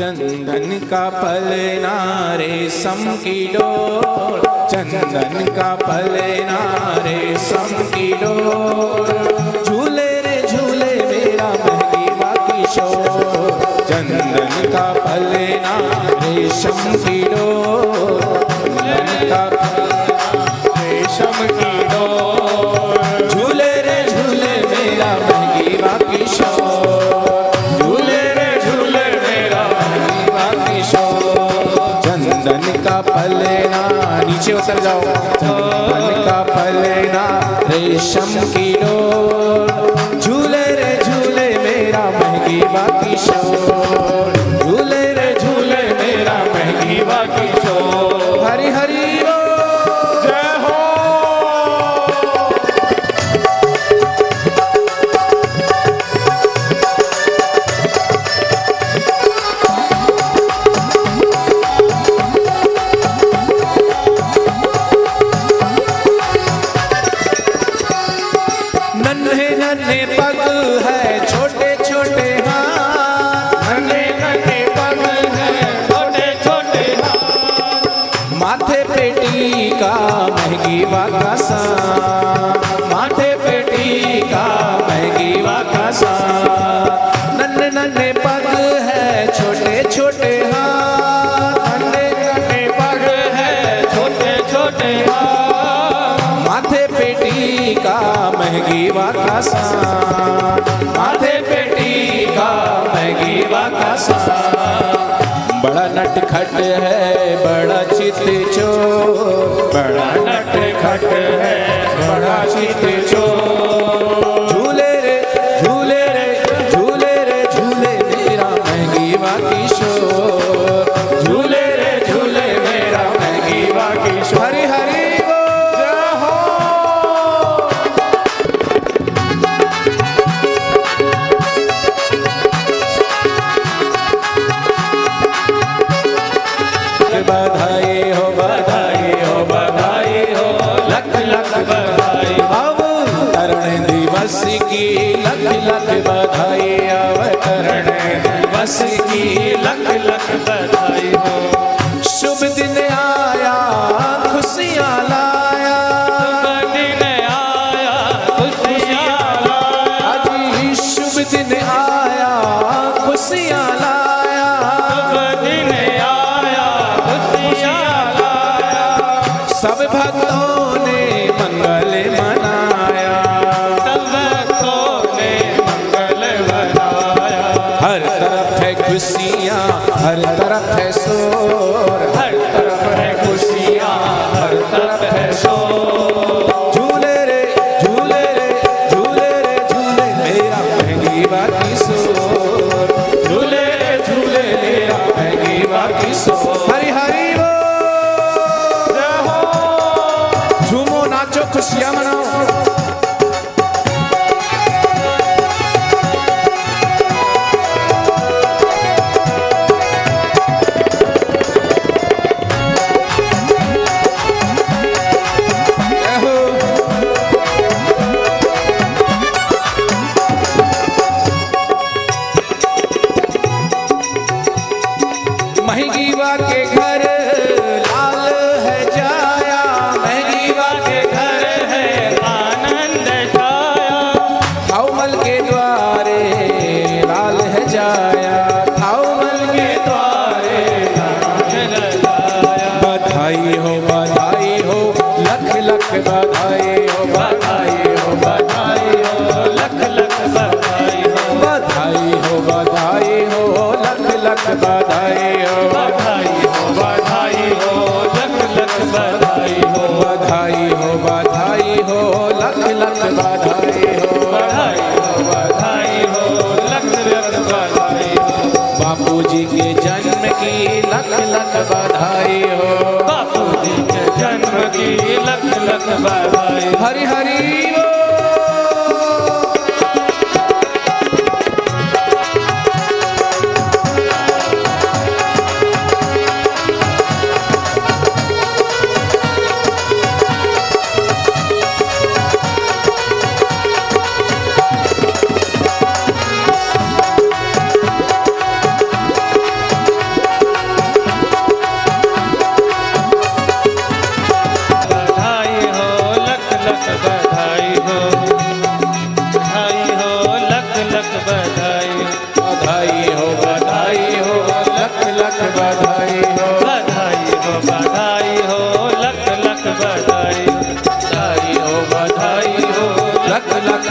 चंदन का पलना रेशम की डोर। चंदन का पलना रेशम की डोर। झूले रे झूले मेरा महँगी किशोर चंदन का पलना रेशम की डोर। चंदन का रेशम की चंदन का पलना नीचे उतर जाओ। चंदन का पलना रेशम की डोर झूले रे झूले, मेरा महँगी किशोर माथे पे टीका महँगी बाकासा माथे पे टीका महँगी बाकासा नन्हे नन्हे पग है, छोटे छोटे हाथ। नन्हे नन्हे पग है, छोटे छोटे हाथ। माथे पे टीका महँगी बाकासा माथे पे टीका महँगी बाकासा बड़ा नट खट है, बड़ा चित चोर। बड़ा नटखट है, बड़ा चित चोर। झूले रे झूले रे झूले रे, झूले मेरा महँगी किशोर दिन आया शुभ दिन आया, खुशियाँ लाया। आया सब भक्तों ने मंगल मनाया। मंगल बनाया हर तरफ़ है खुशियाँ, हर तरफ़ है शोर। लख लख बधाई हो बापू जी के जन्म की लख लख बधाई हो बधाई हो लख लख बधाई बधाई हो बधाई हो लख लख बधाई हो। बधाई हो बधाई हो लख लख बधाई बधाई हो बधाई हो लख लख